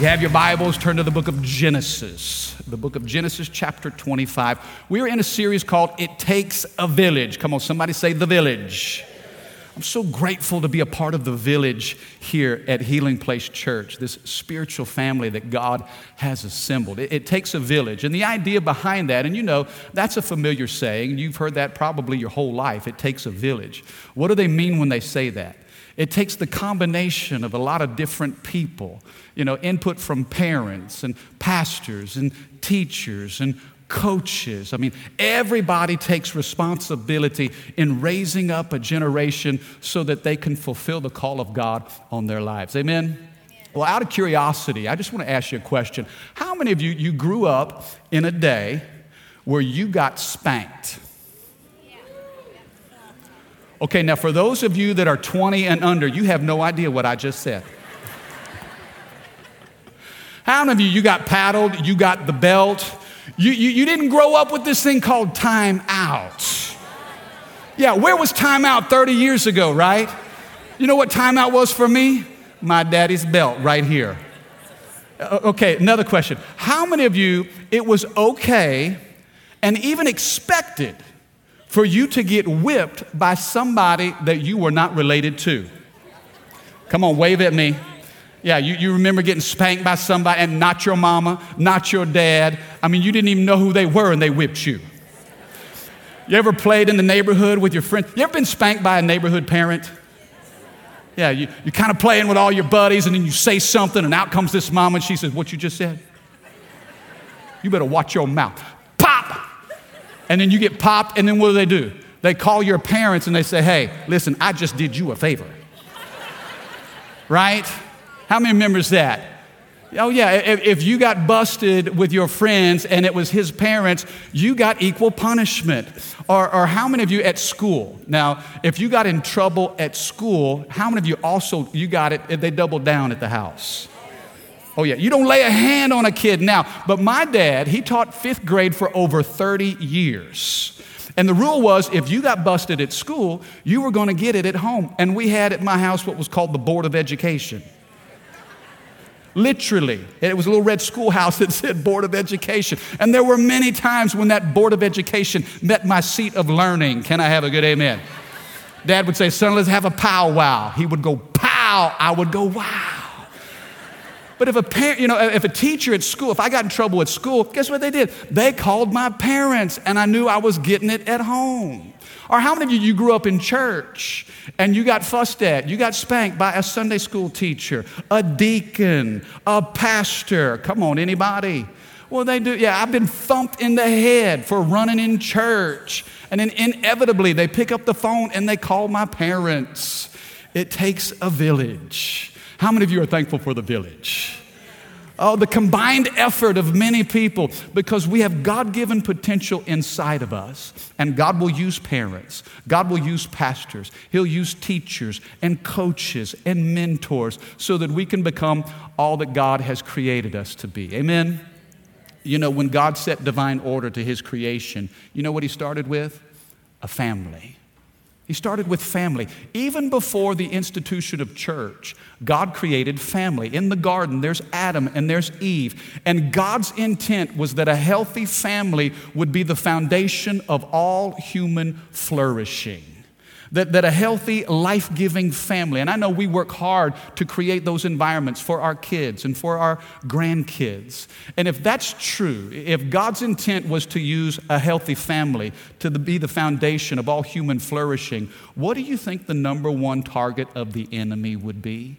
You have your Bibles, turn to the book of Genesis. The book of Genesis, chapter 25. We are in a series called It Takes a Village. Come on, somebody say the village. I'm so grateful to be a part of the village here at Healing Place Church, this spiritual family that God has assembled. It, it, takes a village. And the idea behind that, and you know, that's a familiar saying. You've heard that probably your whole life. It takes a village. What do they mean when they say that? It takes the combination of a lot of different people, you know, input from parents and pastors and teachers and coaches. I mean, everybody takes responsibility in raising up a generation so that they can fulfill the call of God on their lives. Amen? Well, out of curiosity, I just want to ask you a question. How many of you you grew up in a day where you got spanked? Okay, now for those of you that are 20 and under, you have no idea what I just said. How many of you you got paddled, you got the belt, you, you, you didn't grow up with this thing called time out. Yeah, where was time out 30 years ago, right? You know what time out was for me? My daddy's belt right here. Okay, another question. How many of you, it was okay and even expected for you to get whipped by somebody that you were not related to? Come on, wave at me. Yeah, you, you remember getting spanked by somebody and not your mama, not your dad. I mean, you didn't even know who they were and they whipped you. You ever played in the neighborhood with your friends? You ever been spanked by a neighborhood parent? Yeah, you, you're kind of playing with all your buddies and then you say something and out comes this mom and she says, What you just said? You better watch your mouth. And then you get popped, and then what do they do? They call your parents and they say, Hey, listen, I just did you a favor. right? How many remembers that? Oh, yeah, if, if, you got busted with your friends and it was his parents, you got equal punishment. Or, or how many of you at school? Now, if you got in trouble at school, how many of you also, you got it, they doubled down at the house? Oh, yeah, you don't lay a hand on a kid now. But my dad, he taught fifth grade for over 30 years. And the rule was if you got busted at school, you were going to get it at home. And we had at my house what was called the Board of Education. Literally. It was a little red schoolhouse that said Board of Education. And there were many times when that Board of Education met my seat of learning. Can I have a good amen? Dad would say, Son, let's have a powwow. He would go, Pow. I would go, Wow. But if a parent, you know, if a teacher at school, if I got in trouble at school, guess what they did? They called my parents and I knew I was getting it at home. Or how many of you, you grew up in church and you got fussed at, you got spanked by a Sunday school teacher, a deacon, a pastor? Come on, anybody? Well, they do. Yeah, I've been thumped in the head for running in church. And then inevitably, they pick up the phone and they call my parents. It takes a village. How many of you are thankful for the village? Oh, the combined effort of many people because we have God given potential inside of us. And God will use parents, God will use pastors, He'll use teachers and coaches and mentors so that we can become all that God has created us to be. Amen? You know, when God set divine order to His creation, you know what He started with? A family. He started with family. Even before the institution of church, God created family. In the garden, there's Adam and there's Eve. And God's intent was that a healthy family would be the foundation of all human flourishing that, that a healthy, life giving family, and I know we work hard to create those environments for our kids and for our grandkids. And if that's true, if God's intent was to use a healthy family to be the foundation of all human flourishing, what do you think the number one target of the enemy would be?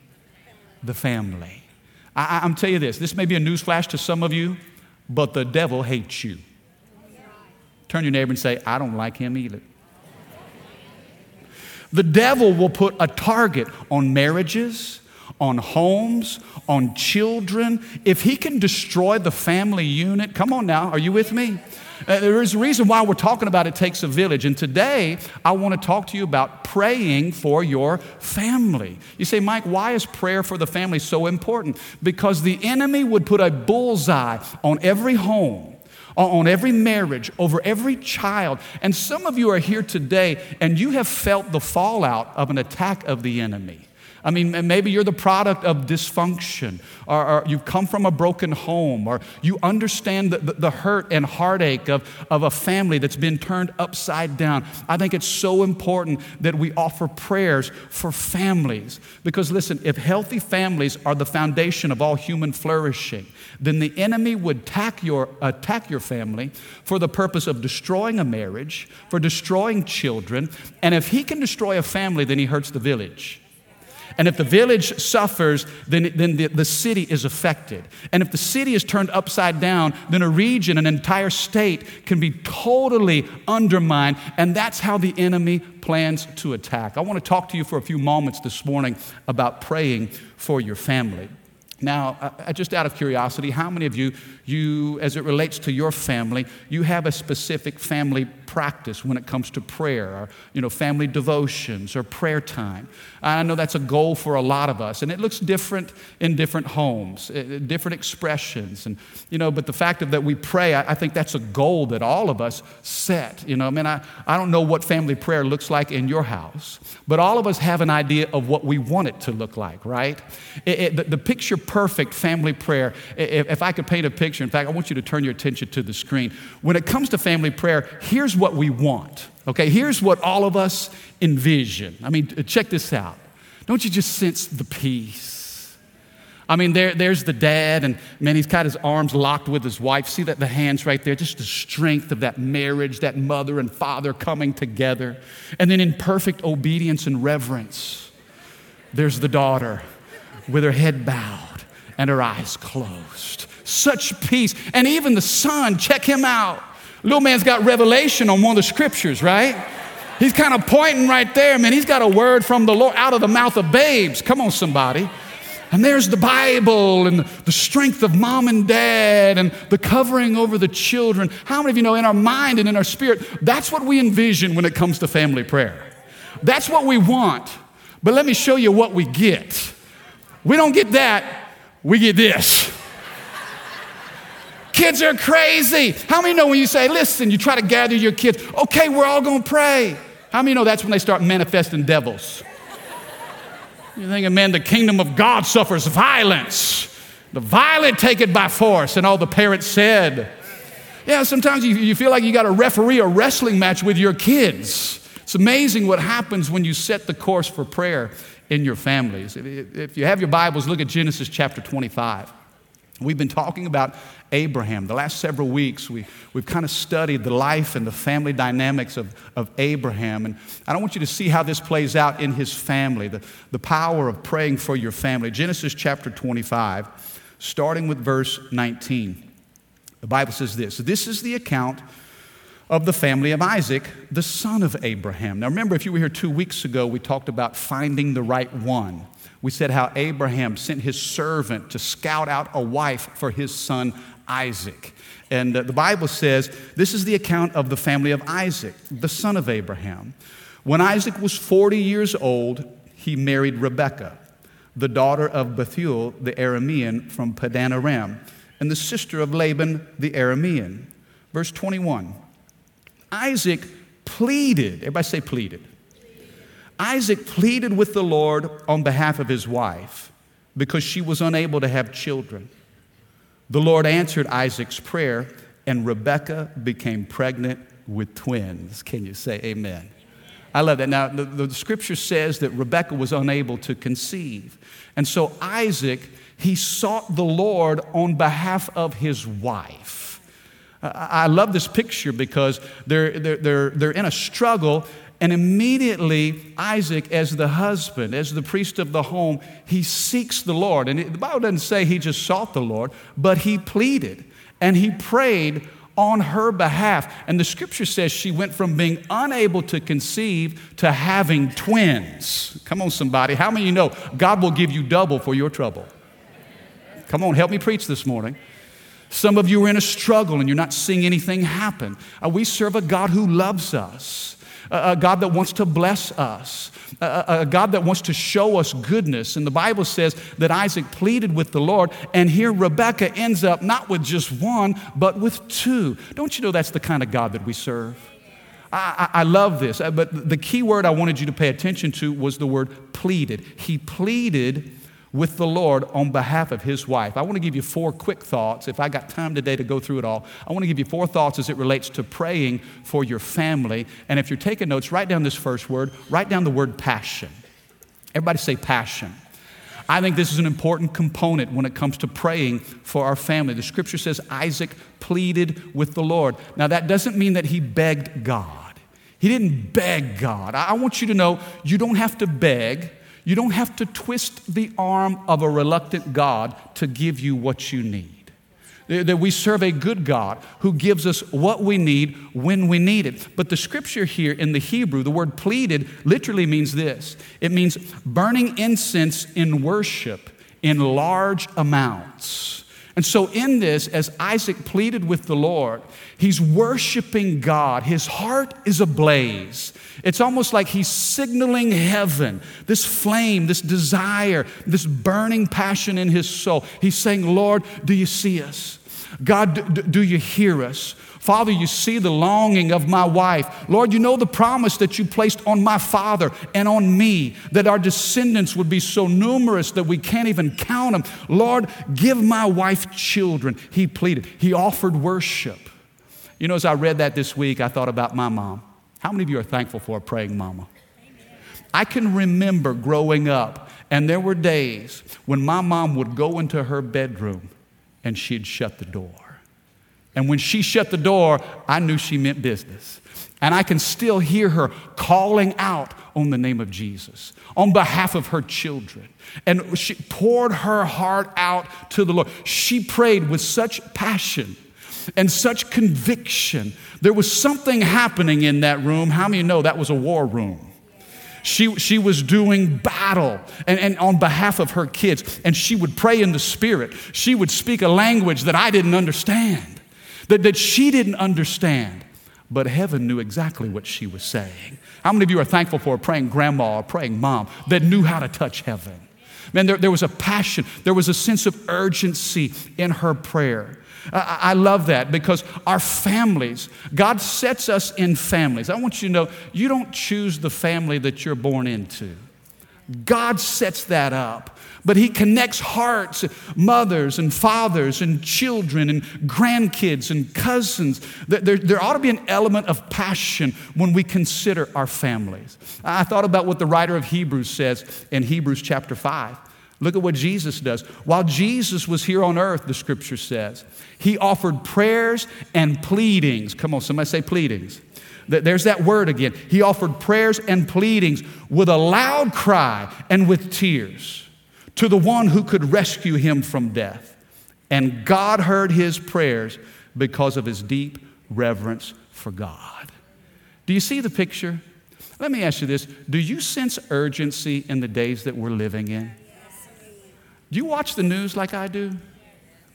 The family. I, I'm telling you this this may be a newsflash to some of you, but the devil hates you. Turn your neighbor and say, I don't like him either. The devil will put a target on marriages, on homes, on children, if he can destroy the family unit, come on now, are you with me? Uh, there is a reason why we're talking about it takes a village. And today, I want to talk to you about praying for your family. You say, Mike, why is prayer for the family so important? Because the enemy would put a bullseye on every home on every marriage, over every child. And some of you are here today and you have felt the fallout of an attack of the enemy. I mean, maybe you're the product of dysfunction, or, or you've come from a broken home, or you understand the, the, the, hurt and heartache of, of a family that's been turned upside down. I think it's so important that we offer prayers for families. Because listen, if healthy families are the foundation of all human flourishing, then the enemy would attack your, attack your family for the purpose of destroying a marriage, for destroying children. And if he can destroy a family, then he hurts the village. And if the village suffers, then, then the, the city is affected. And if the city is turned upside down, then a region, an entire state can be totally undermined. And that's how the enemy plans to attack. I want to talk to you for a few moments this morning about praying for your family. Now, just out of curiosity, how many of you, you, as it relates to your family, you have a specific family practice when it comes to prayer or, you know, family devotions or prayer time. I know that's a goal for a lot of us, and it looks different in different homes, uh, different expressions. And, you know, but the fact of that we pray, I, I think that's a goal that all of us set. You know, I mean, I, I don't know what family prayer looks like in your house, but all of us have an idea of what we want it to look like, right? It, it, the, the picture perfect family prayer, if, if I could paint a picture, in fact, I want you to turn your attention to the screen. When it comes to family prayer, here's what we want. Okay, here's what all of us envision. I mean, uh, check this out. Don't you just sense the peace? I mean, there, there's the dad, and man, he's got his arms locked with his wife. See that the hands right there, just the strength of that marriage, that mother and father coming together. And then in perfect obedience and reverence, there's the daughter with her head bowed and her eyes closed. Such peace. And even the son, check him out. Little man's got revelation on one of the scriptures, right? He's kind of pointing right there, man. He's got a word from the Lord out of the mouth of babes. Come on, somebody. And there's the Bible and the strength of mom and dad and the covering over the children. How many of you know in our mind and in our spirit, that's what we envision when it comes to family prayer? That's what we want. But let me show you what we get. We don't get that, we get this. Kids are crazy. How many know when you say, listen, you try to gather your kids, okay, we're all gonna pray? How many know that's when they start manifesting devils? You think, man, the kingdom of God suffers violence. The violent take it by force. And all the parents said, yeah, sometimes you, you feel like you got to referee a wrestling match with your kids. It's amazing what happens when you set the course for prayer in your families. If you have your Bibles, look at Genesis chapter 25. We've been talking about Abraham. The last several weeks, we, we've kind of studied the life and the family dynamics of, of Abraham. And I don't want you to see how this plays out in his family, the, the power of praying for your family. Genesis chapter 25, starting with verse 19. The Bible says this This is the account of the family of Isaac, the son of Abraham. Now, remember, if you were here two weeks ago, we talked about finding the right one. We said how Abraham sent his servant to scout out a wife for his son Isaac. And uh, the Bible says this is the account of the family of Isaac, the son of Abraham. When Isaac was 40 years old, he married Rebekah, the daughter of Bethuel the Aramean from Padan Aram, and the sister of Laban the Aramean. Verse 21 Isaac pleaded, everybody say pleaded. Isaac pleaded with the Lord on behalf of his wife because she was unable to have children. The Lord answered Isaac's prayer, and Rebekah became pregnant with twins. Can you say amen? I love that. Now, the, the, scripture says that Rebekah was unable to conceive. And so Isaac, he sought the Lord on behalf of his wife. I love this picture because they're, they're, they're, they're in a struggle and immediately, Isaac, as the husband, as the priest of the home, he seeks the Lord. And the Bible doesn't say he just sought the Lord, but he pleaded and he prayed on her behalf. And the scripture says she went from being unable to conceive to having twins. Come on, somebody. How many of you know God will give you double for your trouble? Come on, help me preach this morning. Some of you are in a struggle and you're not seeing anything happen. Uh, we serve a God who loves us, a, a God that wants to bless us, a, a, God that wants to show us goodness. And the Bible says that Isaac pleaded with the Lord, and here Rebekah ends up not with just one, but with two. Don't you know that's the kind of God that we serve? I, I, I love this, uh, but the key word I wanted you to pay attention to was the word pleaded. He pleaded with the Lord on behalf of his wife. I want to give you four quick thoughts. If I got time today to go through it all, I want to give you four thoughts as it relates to praying for your family. And if you're taking notes, write down this first word, write down the word passion. Everybody say passion. I think this is an important component when it comes to praying for our family. The scripture says Isaac pleaded with the Lord. Now, that doesn't mean that he begged God. He didn't beg God. I want you to know you don't have to beg you don't have to twist the arm of a reluctant God to give you what you need. That we serve a good God who gives us what we need when we need it. But the scripture here in the Hebrew, the word pleaded, literally means this it means burning incense in worship in large amounts. And so, in this, as Isaac pleaded with the Lord, he's worshiping God. His heart is ablaze. It's almost like he's signaling heaven, this flame, this desire, this burning passion in his soul. He's saying, Lord, do you see us? God, do you hear us? Father, you see the longing of my wife. Lord, you know the promise that you placed on my father and on me that our descendants would be so numerous that we can't even count them. Lord, give my wife children. He pleaded, he offered worship. You know, as I read that this week, I thought about my mom. How many of you are thankful for a praying mama? I can remember growing up, and there were days when my mom would go into her bedroom and she'd shut the door. And when she shut the door, I knew she meant business. And I can still hear her calling out on the name of Jesus on behalf of her children. And she poured her heart out to the Lord. She prayed with such passion and such conviction. There was something happening in that room. How many know that was a war room? She, she was doing battle and, and on behalf of her kids, and she would pray in the spirit. She would speak a language that I didn't understand that, that she didn't understand, but heaven knew exactly what she was saying. How many of you are thankful for a praying grandma or praying mom that knew how to touch heaven? Man, there, there was a passion, there was a sense of urgency in her prayer. I, I love that because our families, God sets us in families. I want you to know you don't choose the family that you're born into. God sets that up. But He connects hearts, mothers and fathers and children and grandkids and cousins. There, there ought to be an element of passion when we consider our families. I thought about what the writer of Hebrews says in Hebrews chapter 5. Look at what Jesus does. While Jesus was here on earth, the scripture says, He offered prayers and pleadings. Come on, somebody say pleadings there's that word again. He offered prayers and pleadings with a loud cry and with tears to the one who could rescue him from death. And God heard his prayers because of his deep reverence for God. Do you see the picture? Let me ask you this Do you sense urgency in the days that we're living in? Do you watch the news like I do?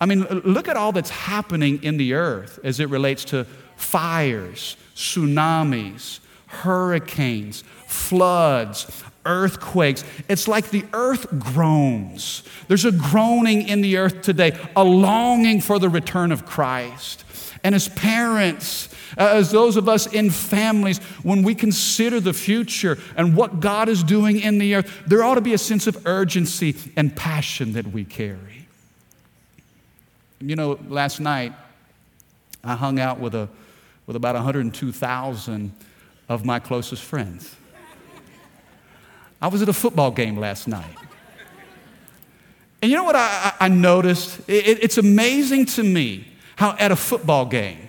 I mean, look at all that's happening in the earth as it relates to fires, tsunamis, hurricanes, floods, earthquakes. It's like the earth groans. There's a groaning in the earth today, a longing for the return of Christ. And as parents, uh, as those of us in families, when we consider the future and what God is doing in the earth, there ought to be a sense of urgency and passion that we carry. You know, last night I hung out with, a, with about 102,000 of my closest friends. I was at a football game last night. And you know what I, I noticed? It, it's amazing to me how at a football game,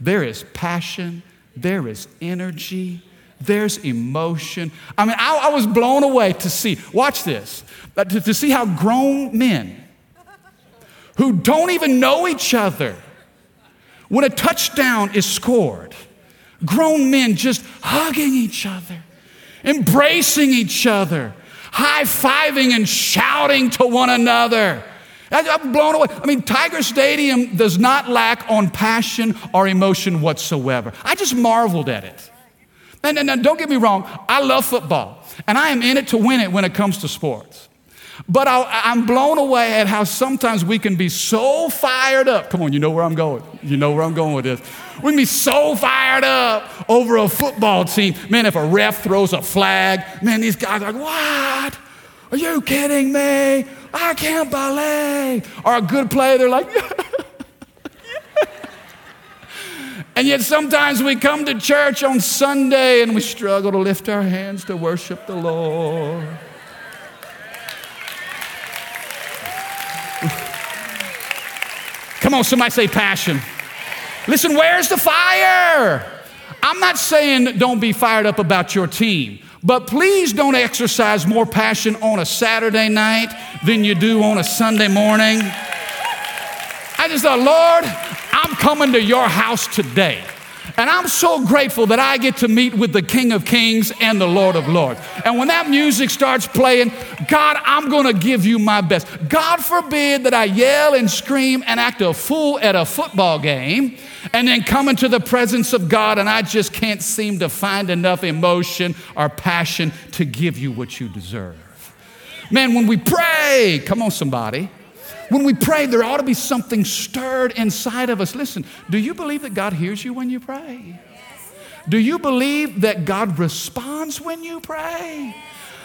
there is passion, there is energy, there's emotion. I mean, I, I was blown away to see, watch this, uh, to, to see how grown men who don't even know each other when a touchdown is scored, grown men just hugging each other, embracing each other, high fiving and shouting to one another. I'm blown away. I mean, Tiger Stadium does not lack on passion or emotion whatsoever. I just marveled at it. And, and, and don't get me wrong, I love football, and I am in it to win it when it comes to sports. But I, am blown away at how sometimes we can be so fired up. Come on, you know where I'm going. You know where I'm going with this. We can be so fired up over a football team. Man, if a ref throws a flag, man, these guys are like, what? Are you kidding me? I can't believe. Or a good play, they're like, And yet sometimes we come to church on Sunday and we struggle to lift our hands to worship the Lord. Come on, somebody say passion. Listen, where's the fire? I'm not saying don't be fired up about your team, but please don't exercise more passion on a Saturday night than you do on a Sunday morning. I just thought, Lord, I'm coming to your house today. And I'm so grateful that I get to meet with the King of Kings and the Lord of Lords. And when that music starts playing, God, I'm going to give you my best. God forbid that I yell and scream and act a fool at a football game and then come into the presence of God and I just can't seem to find enough emotion or passion to give you what you deserve. Man, when we pray, come on, somebody. When we pray, there ought to be something stirred inside of us. Listen, do you believe that God hears you when you pray? Do you believe that God responds when you pray?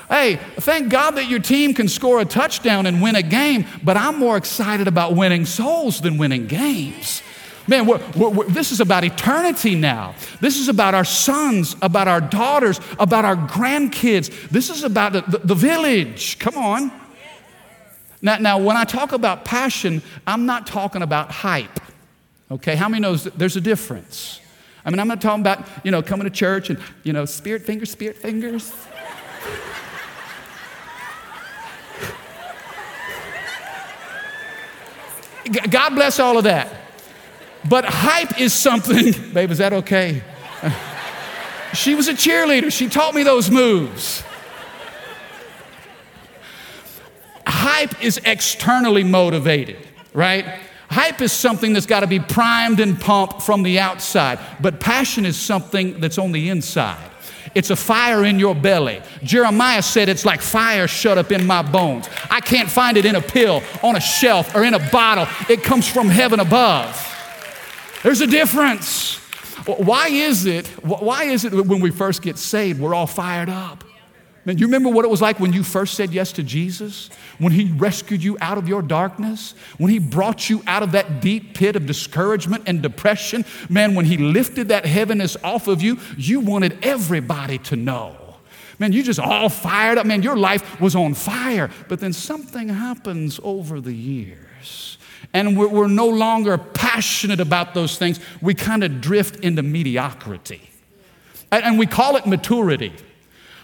Hey, thank God that your team can score a touchdown and win a game, but I'm more excited about winning souls than winning games. Man, we're, we're, we're, this is about eternity now. This is about our sons, about our daughters, about our grandkids. This is about the, the, the village. Come on. Now, now, when I talk about passion, I'm not talking about hype. Okay, how many knows there's a difference? I mean, I'm not talking about, you know, coming to church and, you know, spirit fingers, spirit fingers. God bless all of that. But hype is something, babe, is that okay? she was a cheerleader. She taught me those moves. Hype is externally motivated, right? Hype is something that's got to be primed and pumped from the outside, but passion is something that's on the inside. It's a fire in your belly. Jeremiah said it's like fire shut up in my bones. I can't find it in a pill, on a shelf, or in a bottle. It comes from heaven above. There's a difference. Why is it, why is it that when we first get saved, we're all fired up? Man, you remember what it was like when you first said yes to Jesus? When He rescued you out of your darkness? When He brought you out of that deep pit of discouragement and depression? Man, when He lifted that heaviness off of you, you wanted everybody to know. Man, you just all fired up. Man, your life was on fire. But then something happens over the years. And we're, we're no longer passionate about those things. We kind of drift into mediocrity. And, and we call it maturity.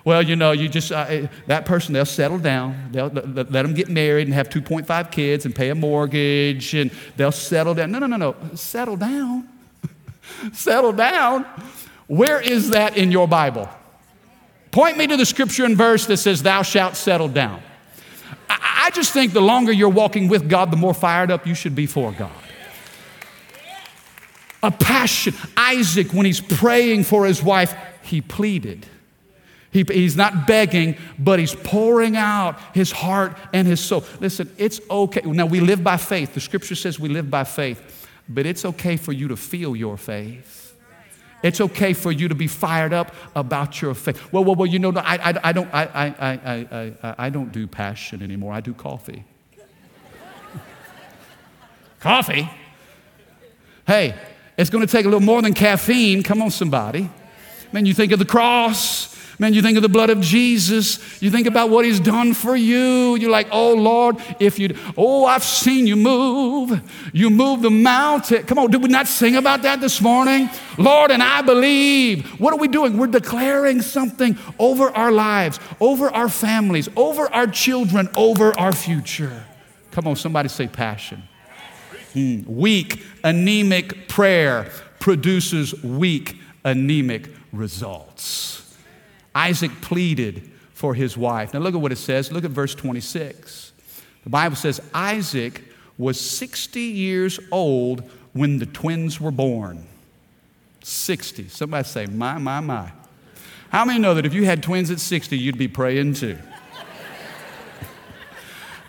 Well, you know, you just, uh, that person, they'll settle down. They'll let them get married and have 2.5 kids and pay a mortgage and they'll settle down. No, no, no, no. Settle down. settle down. Where is that in your Bible? Point me to the scripture and verse that says, Thou shalt settle down. I, I just think the longer you're walking with God, the more fired up you should be for God a passion. Isaac, when he's praying for his wife, he pleaded. He, he's not begging, but he's pouring out his heart and his soul. Listen, it's okay. Now, we live by faith. The scripture says we live by faith, but it's okay for you to feel your faith. It's okay for you to be fired up about your faith. Well, well, well you know, I, I, I, don't, I, I, I, I, I don't do passion anymore. I do coffee. coffee? Hey, it's going to take a little more than caffeine. Come on, somebody. Man, you think of the cross. Man, you think of the blood of Jesus. You think about what he's done for you. You're like, oh Lord, if you'd oh, I've seen you move. You move the mountain. Come on, did we not sing about that this morning? Lord, and I believe. What are we doing? We're declaring something over our lives, over our families, over our children, over our future. Come on, somebody say passion. Hmm. Weak, anemic prayer produces weak, anemic results. Isaac pleaded for his wife. Now, look at what it says. Look at verse 26. The Bible says Isaac was 60 years old when the twins were born. 60. Somebody say, my, my, my. How many know that if you had twins at 60, you'd be praying too?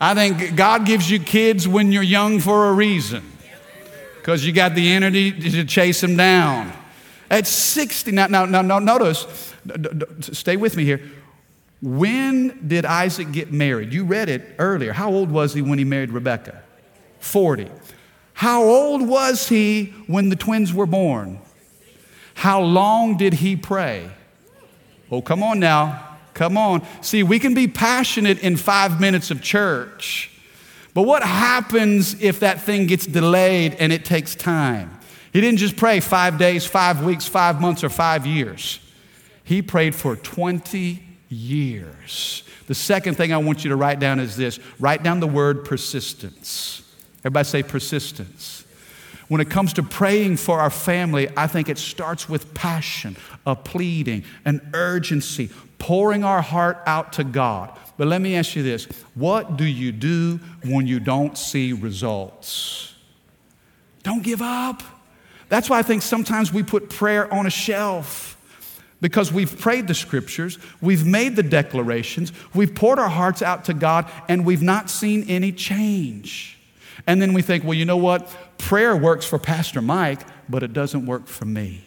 I think God gives you kids when you're young for a reason because you got the energy to chase them down. At 60, now, now, now, now notice, stay with me here. When did Isaac get married? You read it earlier. How old was he when he married Rebekah? 40. How old was he when the twins were born? How long did he pray? Oh, come on now. Come on. See, we can be passionate in five minutes of church, but what happens if that thing gets delayed and it takes time? He didn't just pray five days, five weeks, five months, or five years. He prayed for 20 years. The second thing I want you to write down is this write down the word persistence. Everybody say persistence. When it comes to praying for our family, I think it starts with passion, a pleading, an urgency, pouring our heart out to God. But let me ask you this what do you do when you don't see results? Don't give up. That's why I think sometimes we put prayer on a shelf because we've prayed the scriptures, we've made the declarations, we've poured our hearts out to God, and we've not seen any change. And then we think, well, you know what? Prayer works for Pastor Mike, but it doesn't work for me.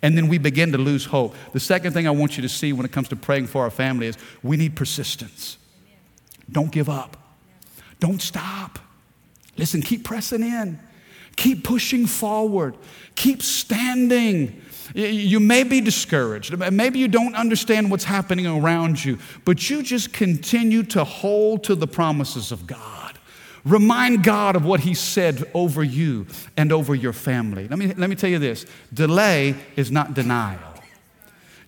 And then we begin to lose hope. The second thing I want you to see when it comes to praying for our family is we need persistence. Don't give up. Don't stop. Listen, keep pressing in. Keep pushing forward. Keep standing. You may be discouraged. Maybe you don't understand what's happening around you, but you just continue to hold to the promises of God. Remind God of what He said over you and over your family. Let me, let me tell you this delay is not denial.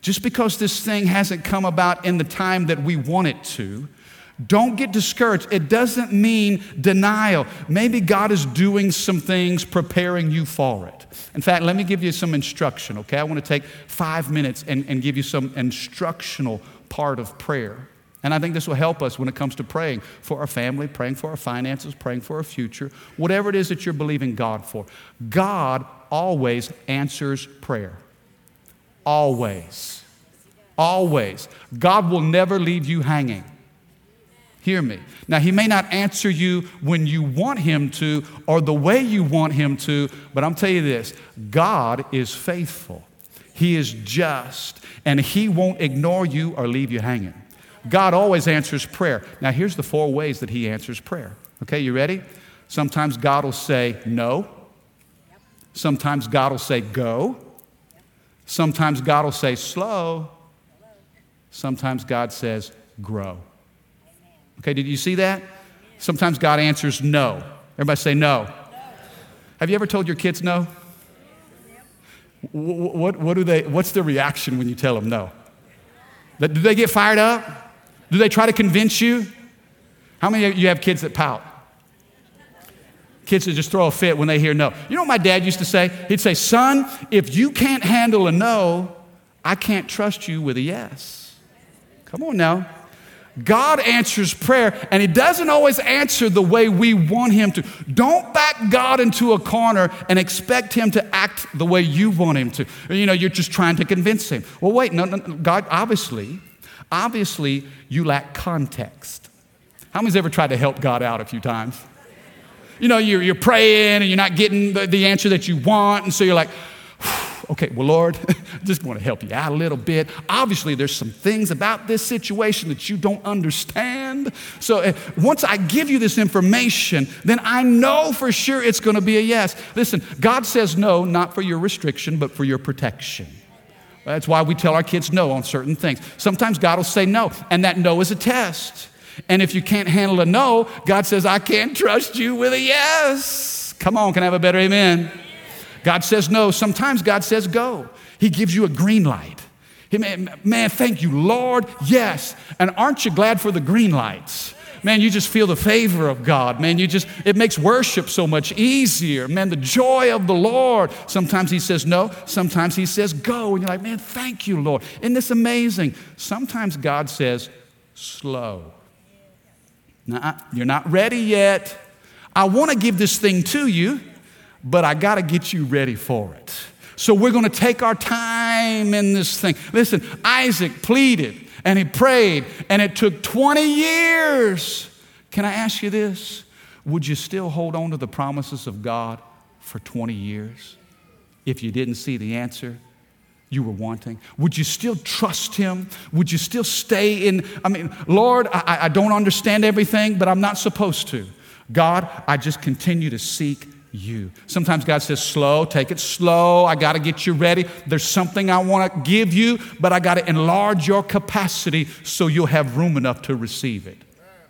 Just because this thing hasn't come about in the time that we want it to, don't get discouraged. It doesn't mean denial. Maybe God is doing some things, preparing you for it. In fact, let me give you some instruction, okay? I want to take five minutes and, and give you some instructional part of prayer. And I think this will help us when it comes to praying for our family, praying for our finances, praying for our future, whatever it is that you're believing God for. God always answers prayer. Always. Always. God will never leave you hanging. Hear me. Now, He may not answer you when you want Him to or the way you want Him to, but I'm telling you this God is faithful, He is just, and He won't ignore you or leave you hanging. God always answers prayer. Now, here's the four ways that He answers prayer. Okay, you ready? Sometimes God will say no. Sometimes God will say go. Sometimes God will say slow. Sometimes God says grow. Okay, did you see that? Sometimes God answers no. Everybody say no. Have you ever told your kids no? What, what, do they, what's their reaction when you tell them no? Do they get fired up? Do they try to convince you? How many of you have kids that pout? Kids that just throw a fit when they hear no. You know what my dad used to say? He'd say, Son, if you can't handle a no, I can't trust you with a yes. Come on now. God answers prayer, and He doesn't always answer the way we want Him to. Don't back God into a corner and expect Him to act the way you want Him to. You know, you're just trying to convince Him. Well, wait, no, no God obviously Obviously, you lack context. How many's ever tried to help God out a few times? You know, you're, you're praying and you're not getting the, the answer that you want, and so you're like, okay, well, Lord, I just want to help you out a little bit. Obviously, there's some things about this situation that you don't understand. So uh, once I give you this information, then I know for sure it's going to be a yes. Listen, God says no, not for your restriction, but for your protection. That's why we tell our kids no on certain things. Sometimes God will say no, and that no is a test. And if you can't handle a no, God says, I can't trust you with a yes. Come on, can I have a better amen? God says no. Sometimes God says go. He gives you a green light. He, man, man, thank you, Lord. Yes. And aren't you glad for the green lights? Man, you just feel the favor of God. Man, you just, it makes worship so much easier. Man, the joy of the Lord. Sometimes He says no, sometimes He says go. And you're like, man, thank you, Lord. Isn't this amazing? Sometimes God says slow. Nah, you're not ready yet. I want to give this thing to you, but I got to get you ready for it. So we're going to take our time in this thing. Listen, Isaac pleaded and he prayed, and it took 20 years. Can I ask you this? Would you still hold on to the promises of God for 20 years if you didn't see the answer? you were wanting? Would you still trust Him? Would you still stay in? I mean, Lord, I, I, don't understand everything, but I'm not supposed to. God, I just continue to seek you. Sometimes God says, slow, take it slow. I got to get you ready. There's something I want to give you, but I got to enlarge your capacity so you'll have room enough to receive it.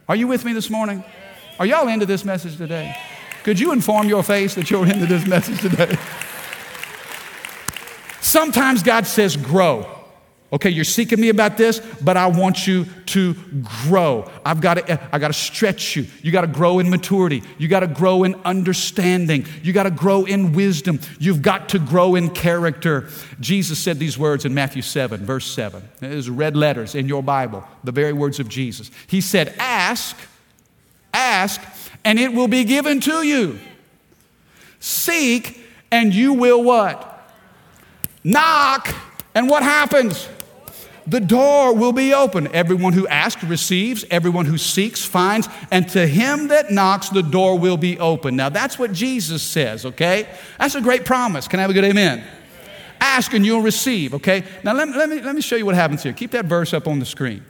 Are you with me this morning? Are y'all into this message today? Could you inform your face that you're into this message today? Sometimes God says, grow. Okay, you're seeking me about this, but I want you to grow. I've got to, I got to stretch you. You got to grow in maturity. You got to grow in understanding. You got to grow in wisdom. You've got to grow in character. Jesus said these words in Matthew 7, verse 7. There's red letters in your Bible, the very words of Jesus. He said, Ask, ask, and it will be given to you. Seek, and you will what? Knock, and what happens? The door will be open. Everyone who asks receives, everyone who seeks finds, and to him that knocks, the door will be open. Now, that's what Jesus says, okay? That's a great promise. Can I have a good amen? Ask and you'll receive, okay? Now, let, let, me, let me show you what happens here. Keep that verse up on the screen.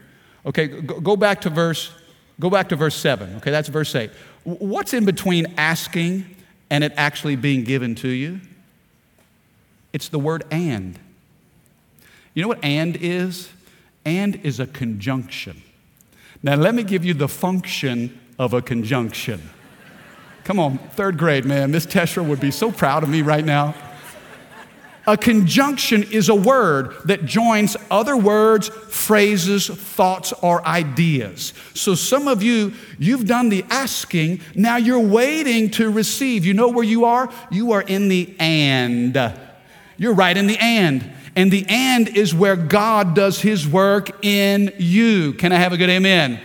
Okay, go, go back to verse, go back to verse 7. Okay, that's verse 8. What's in between asking and it actually being given to you? It's the word and. You know what and is? And is a conjunction. Now, let me give you the function of a conjunction. Come on, third grade, man. Miss Tesher would be so proud of me right now. A conjunction is a word that joins other words, phrases, thoughts, or ideas. So some of you, you've done the asking, now you're waiting to receive. You know where you are? You are in the and. You're right in the and. And the and is where God does his work in you. Can I have a good amen?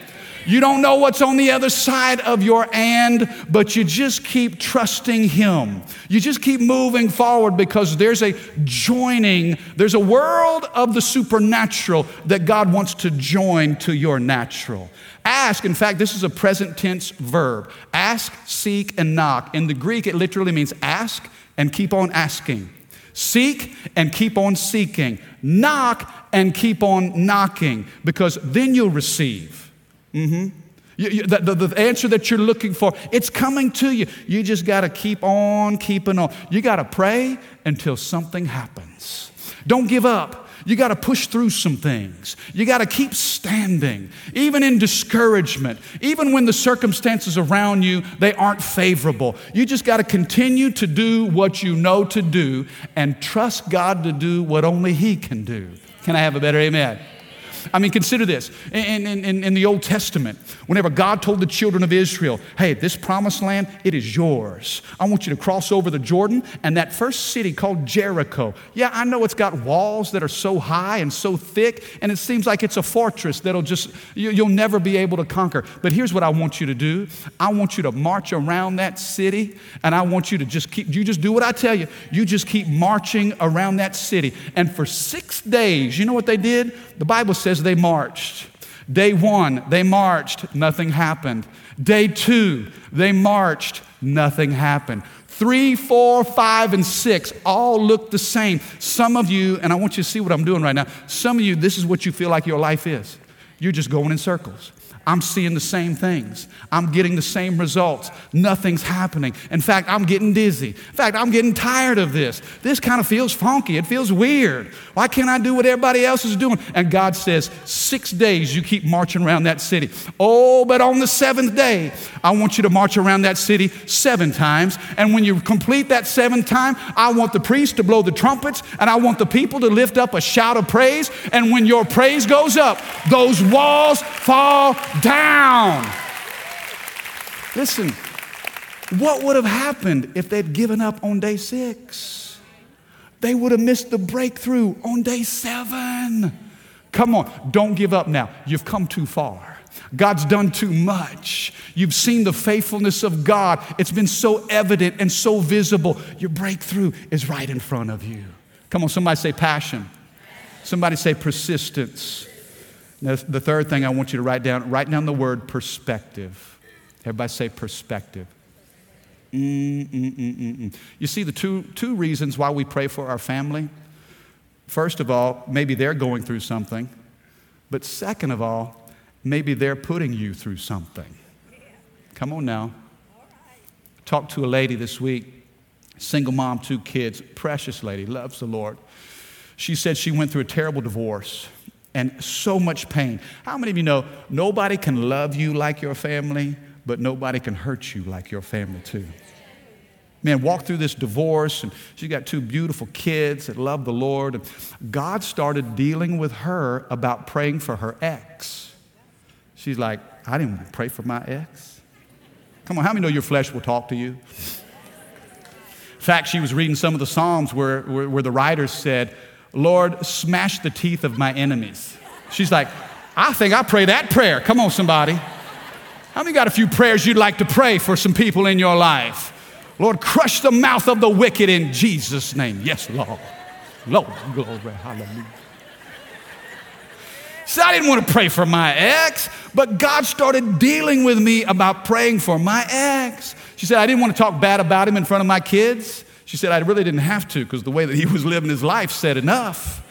You don't know what's on the other side of your and, but you just keep trusting Him. You just keep moving forward because there's a joining, there's a world of the supernatural that God wants to join to your natural. Ask, in fact, this is a present tense verb. Ask, seek, and knock. In the Greek, it literally means ask and keep on asking. Seek and keep on seeking. Knock and keep on knocking because then you'll receive. Mm-hmm. You, you, the, the, the, answer that you're looking for, it's coming to you. You just got to keep on keeping on. You got to pray until something happens. Don't give up. You got to push through some things. You got to keep standing, even in discouragement, even when the circumstances around you they aren't favorable. You just got to continue to do what you know to do and trust God to do what only He can do. Can I have a better amen? I mean, consider this. In, in, in, the Old Testament, whenever God told the children of Israel, hey, this promised land, it is yours. I want you to cross over the Jordan and that first city called Jericho. Yeah, I know it's got walls that are so high and so thick, and it seems like it's a fortress that'll just, you, you'll never be able to conquer. But here's what I want you to do I want you to march around that city, and I want you to just keep, you just do what I tell you. You just keep marching around that city. And for six days, you know what they did? The Bible says they marched. Day one, they marched, nothing happened. Day two, they marched, nothing happened. Three, four, five, and six all look the same. Some of you, and I want you to see what I'm doing right now, some of you, this is what you feel like your life is. You're just going in circles. I'm seeing the same things. I'm getting the same results. Nothing's happening. In fact, I'm getting dizzy. In fact, I'm getting tired of this. This kind of feels funky. It feels weird. Why can't I do what everybody else is doing? And God says, Six days you keep marching around that city. Oh, but on the seventh day, I want you to march around that city seven times. And when you complete that seventh time, I want the priest to blow the trumpets and I want the people to lift up a shout of praise. And when your praise goes up, those walls fall down. Listen, what would have happened if they'd given up on day six? They would have missed the breakthrough on day seven. Come on, don't give up now. You've come too far. God's done too much. You've seen the faithfulness of God. It's been so evident and so visible. Your breakthrough is right in front of you. Come on, somebody say passion. Somebody say persistence. Now, the third thing I want you to write down, write down the word perspective. Everybody say perspective. Mm-mm-mm-mm. You see, the two, two reasons why we pray for our family. First of all, maybe they're going through something. But second of all, maybe they're putting you through something. Come on now. Talked to a lady this week, single mom, two kids, precious lady, loves the Lord. She said she went through a terrible divorce and so much pain. How many of you know nobody can love you like your family, but nobody can hurt you like your family, too? Man, walked through this divorce, and she got two beautiful kids that love the Lord. And God started dealing with her about praying for her ex. She's like, I didn't pray for my ex. Come on, how many know your flesh will talk to you? In fact, she was reading some of the Psalms where, where, where the writers said, Lord, smash the teeth of my enemies. She's like, I think I pray that prayer. Come on, somebody. How many got a few prayers you'd like to pray for some people in your life? Lord, crush the mouth of the wicked in Jesus' name. Yes, Lord. Lord, glory, hallelujah. So I didn't want to pray for my ex, but God started dealing with me about praying for my ex. She said, I didn't want to talk bad about him in front of my kids. She said, I really didn't have to because the way that he was living his life said enough.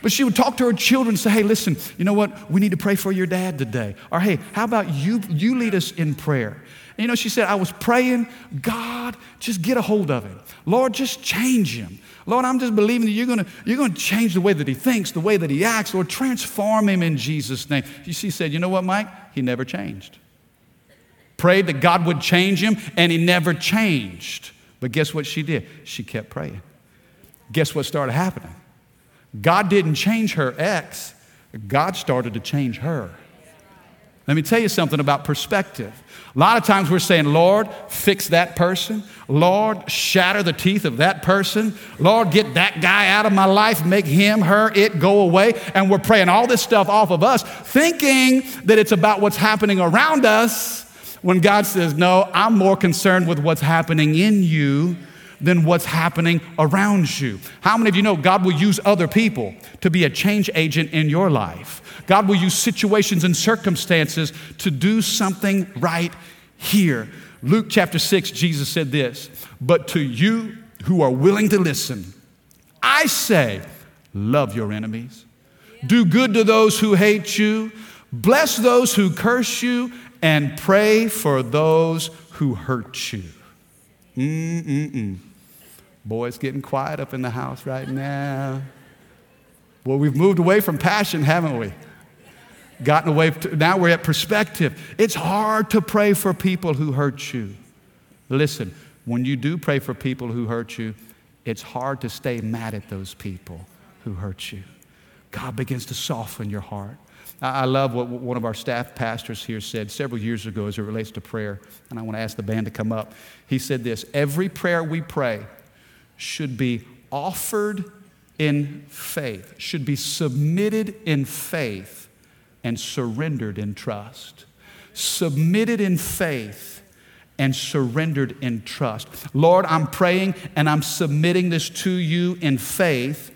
But she would talk to her children and say, hey, listen, you know what? We need to pray for your dad today. Or hey, how about you, you lead us in prayer? And you know, she said, I was praying, God, just get a hold of him. Lord, just change him. Lord, I'm just believing that you're gonna, you're gonna change the way that he thinks, the way that he acts. Lord, transform him in Jesus' name. She said, You know what, Mike? He never changed. Prayed that God would change him, and he never changed. But guess what she did? She kept praying. Guess what started happening? God didn't change her ex, God started to change her. Let me tell you something about perspective. A lot of times we're saying, Lord, fix that person. Lord, shatter the teeth of that person. Lord, get that guy out of my life, make him, her, it go away. And we're praying all this stuff off of us, thinking that it's about what's happening around us when God says, No, I'm more concerned with what's happening in you than what's happening around you. How many of you know God will use other people to be a change agent in your life? God will use situations and circumstances to do something right here. Luke chapter 6, Jesus said this, but to you who are willing to listen, I say, love your enemies, do good to those who hate you, bless those who curse you, and pray for those who hurt you. Mm-mm-mm. Boy, it's getting quiet up in the house right now. Well, we've moved away from passion, haven't we? Gotten away, to, now we're at perspective. It's hard to pray for people who hurt you. Listen, when you do pray for people who hurt you, it's hard to stay mad at those people who hurt you. God begins to soften your heart. I love what one of our staff pastors here said several years ago as it relates to prayer, and I want to ask the band to come up. He said this Every prayer we pray should be offered in faith, should be submitted in faith, and surrendered in trust. Submitted in faith and surrendered in trust. Lord, I'm praying and I'm submitting this to you in faith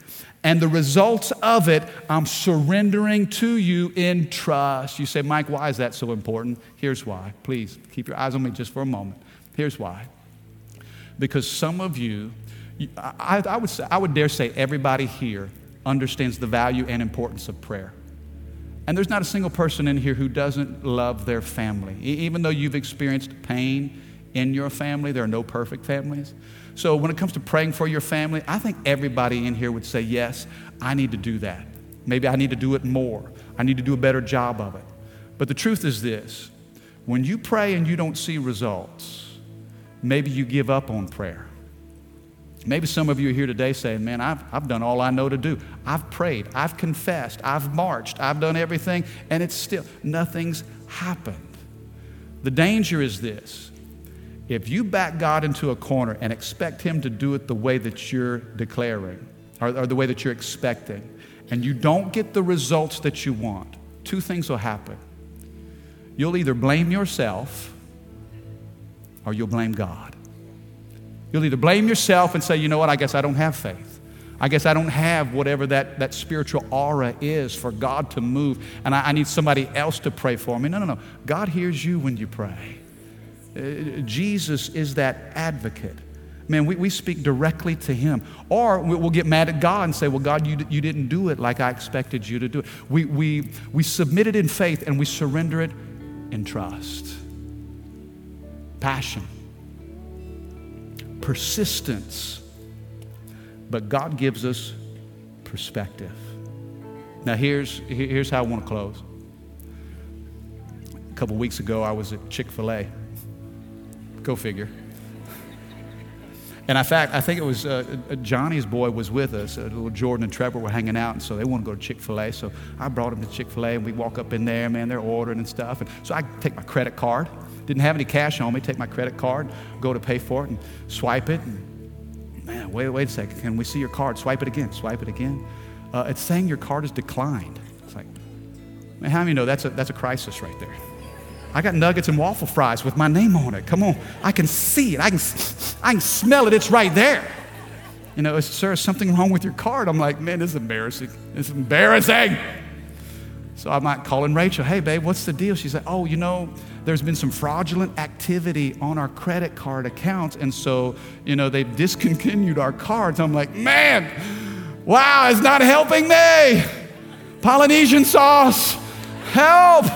and the results of it, I'm surrendering to you in trust. You say, Mike, why is that so important? Here's why. Please keep your eyes on me just for a moment. Here's why. Because some of you, I, I, would, say, I would dare say everybody here understands the value and importance of prayer. And there's not a single person in here who doesn't love their family. Even though you've experienced pain in your family, there are no perfect families. So when it comes to praying for your family, I think everybody in here would say, Yes, I need to do that. Maybe I need to do it more. I need to do a better job of it. But the truth is this when you pray and you don't see results, maybe you give up on prayer. Maybe some of you are here today saying, Man, I've, I've done all I know to do. I've prayed, I've confessed, I've marched, I've done everything, and it's still, nothing's happened. The danger is this if you back God into a corner and expect Him to do it the way that you're declaring or, or, the way that you're expecting, and you don't get the results that you want, two things will happen. You'll either blame yourself or you'll blame God. You'll either blame yourself and say, you know what, I guess I don't have faith. I guess I don't have whatever that, that spiritual aura is for God to move, and I, I need somebody else to pray for me. No, no, no. God hears you when you pray. Uh, Jesus is that advocate. Man, we, we speak directly to Him. Or we'll get mad at God and say, Well, God, you, you didn't do it like I expected you to do it. We, we, we submit it in faith and we surrender it in trust. Passion, persistence. But God gives us perspective. Now, here's, here's how I want to close. A couple weeks ago, I was at Chick fil A. Go figure. And in fact, I think it was uh, uh, Johnny's boy was with us. Uh, little Jordan and Trevor were hanging out, and so they want to go to Chick fil A. So I brought them to Chick fil A, and we walk up in there, man, they're ordering and stuff. And so I take my credit card. Didn't have any cash on me. Take my credit card, go to pay for it, and swipe it. And, man, wait, wait a second. Can we see your card? Swipe it again. Swipe it again. Uh, it's saying your card is declined. It's like, man, how many know that's a, that's a crisis right there? I got nuggets and waffle fries with my name on it. Come on. I can see it. I can, I can smell it. It's right there. You know, sir, is something wrong with your card? I'm like, man, this is embarrassing. It's embarrassing. So I'm like calling Rachel, hey, babe, what's the deal? She's like, oh, you know, there's been some fraudulent activity on our credit card accounts. And so, you know, they've discontinued our cards. I'm like, man, wow, it's not helping me. Polynesian sauce, help.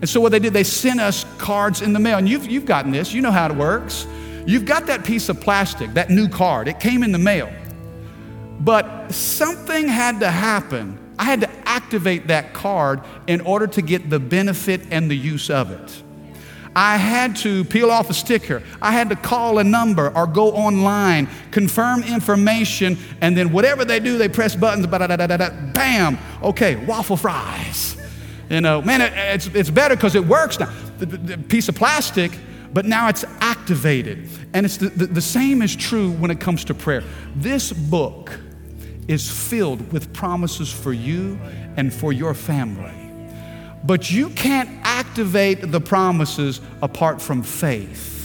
And so what they did, they sent us cards in the mail. And you've, you've gotten this, you know how it works. You've got that piece of plastic, that new card. It came in the mail. But something had to happen. I had to activate that card in order to get the benefit and the use of it. I had to peel off a sticker. I had to call a number or go online, confirm information, and then whatever they do, they press buttons, bam, okay, waffle fries. You know, man, it, it's, it's better because it works now. The, the, the, piece of plastic, but now it's activated. And it's the, the, the same is true when it comes to prayer. This book is filled with promises for you and for your family. But you can't activate the promises apart from faith.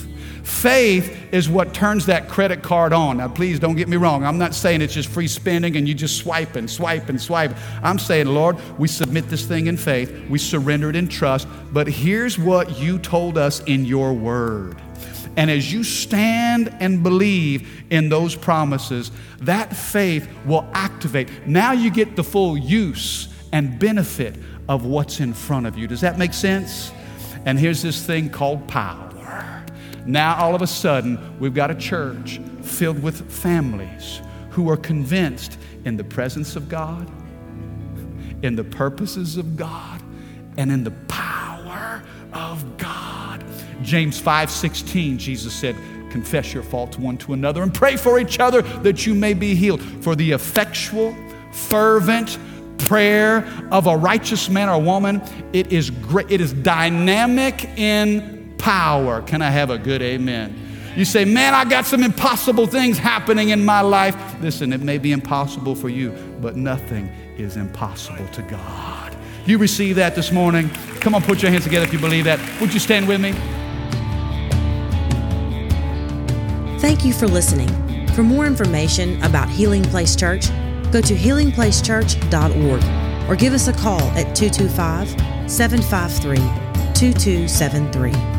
Faith is what turns that credit card on. Now, please don't get me wrong. I'm not saying it's just free spending and you just swipe and swipe and swipe. I'm saying, Lord, we submit this thing in faith, we surrender it in trust. But here's what you told us in your word. And as you stand and believe in those promises, that faith will activate. Now you get the full use and benefit of what's in front of you. Does that make sense? And here's this thing called power. Now, all of a sudden, we've got a church filled with families who are convinced in the presence of God, in the purposes of God, and in the power of God. James 5 16, Jesus said, Confess your faults one to another and pray for each other that you may be healed. For the effectual, fervent, prayer of a righteous man or woman, it is great, it is dynamic in power. Can I have a good amen? You say, Man, I got some impossible things happening in my life. Listen, it may be impossible for you, but nothing is impossible to God. You receive that this morning? Come on, put your hands together if you believe that. Would you stand with me? Thank you for listening. For more information about Healing Place Church, go to healingplacechurch.org or give us a call at 225 753 2273.